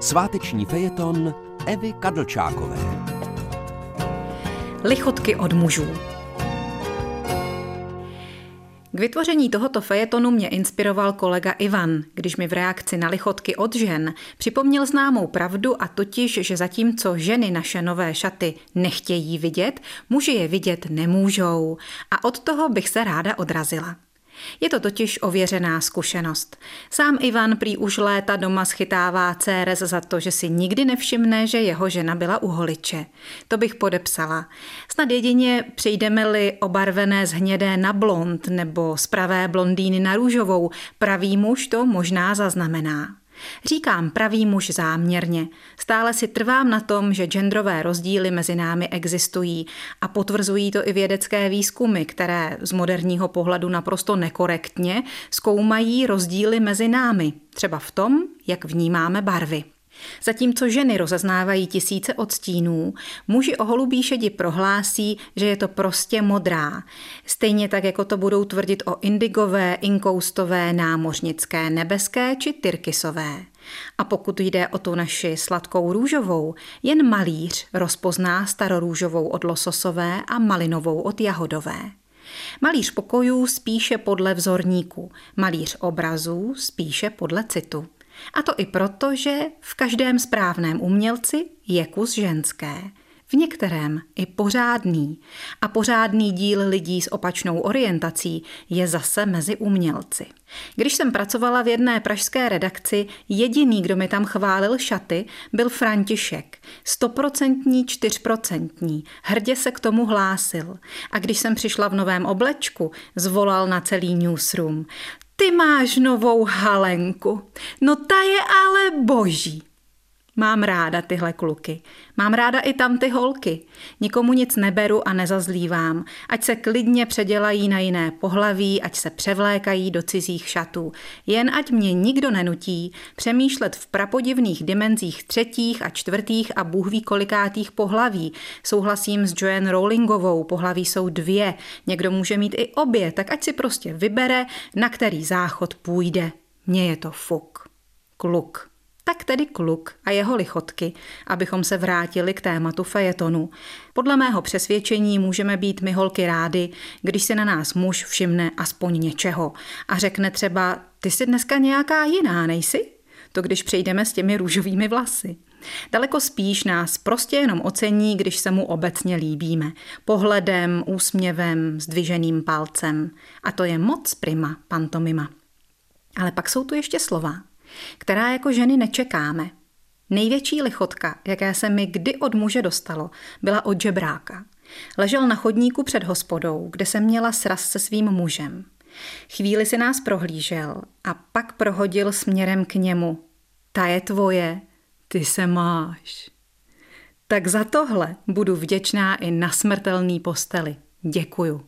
Sváteční fejeton Evy Kadlčákové. Lichotky od mužů. K vytvoření tohoto fejetonu mě inspiroval kolega Ivan, když mi v reakci na lichotky od žen připomněl známou pravdu a totiž, že zatímco ženy naše nové šaty nechtějí vidět, muži je vidět nemůžou. A od toho bych se ráda odrazila. Je to totiž ověřená zkušenost. Sám Ivan prý už léta doma schytává Cérez za to, že si nikdy nevšimne, že jeho žena byla u holiče. To bych podepsala. Snad jedině přejdeme-li obarvené z hnědé na blond nebo z pravé blondýny na růžovou, pravý muž to možná zaznamená. Říkám pravý muž záměrně. Stále si trvám na tom, že genderové rozdíly mezi námi existují a potvrzují to i vědecké výzkumy, které z moderního pohledu naprosto nekorektně zkoumají rozdíly mezi námi, třeba v tom, jak vnímáme barvy. Zatímco ženy rozeznávají tisíce odstínů, muži o holubí šedi prohlásí, že je to prostě modrá. Stejně tak, jako to budou tvrdit o indigové, inkoustové, námořnické, nebeské či tyrkysové. A pokud jde o tu naši sladkou růžovou, jen malíř rozpozná starorůžovou od lososové a malinovou od jahodové. Malíř pokojů spíše podle vzorníku, malíř obrazů spíše podle citu. A to i proto, že v každém správném umělci je kus ženské. V některém i pořádný. A pořádný díl lidí s opačnou orientací je zase mezi umělci. Když jsem pracovala v jedné pražské redakci, jediný, kdo mi tam chválil šaty, byl František. Stoprocentní, čtyřprocentní. Hrdě se k tomu hlásil. A když jsem přišla v novém oblečku, zvolal na celý newsroom. Ty máš novou halenku. No ta je ale boží. Mám ráda tyhle kluky. Mám ráda i tam ty holky. Nikomu nic neberu a nezazlívám. Ať se klidně předělají na jiné pohlaví, ať se převlékají do cizích šatů. Jen ať mě nikdo nenutí přemýšlet v prapodivných dimenzích třetích a čtvrtých a bůh ví kolikátých pohlaví. Souhlasím s Joanne Rowlingovou, pohlaví jsou dvě. Někdo může mít i obě, tak ať si prostě vybere, na který záchod půjde. Mně je to fuk. Kluk tak tedy kluk a jeho lichotky, abychom se vrátili k tématu fejetonu. Podle mého přesvědčení můžeme být my holky rády, když se na nás muž všimne aspoň něčeho a řekne třeba, ty jsi dneska nějaká jiná, nejsi? To když přejdeme s těmi růžovými vlasy. Daleko spíš nás prostě jenom ocení, když se mu obecně líbíme. Pohledem, úsměvem, zdviženým palcem. A to je moc prima pantomima. Ale pak jsou tu ještě slova, která jako ženy nečekáme. Největší lichotka, jaké se mi kdy od muže dostalo, byla od žebráka. Ležel na chodníku před hospodou, kde jsem měla sraz se svým mužem. Chvíli si nás prohlížel a pak prohodil směrem k němu. Ta je tvoje, ty se máš. Tak za tohle budu vděčná i na smrtelný posteli. Děkuju.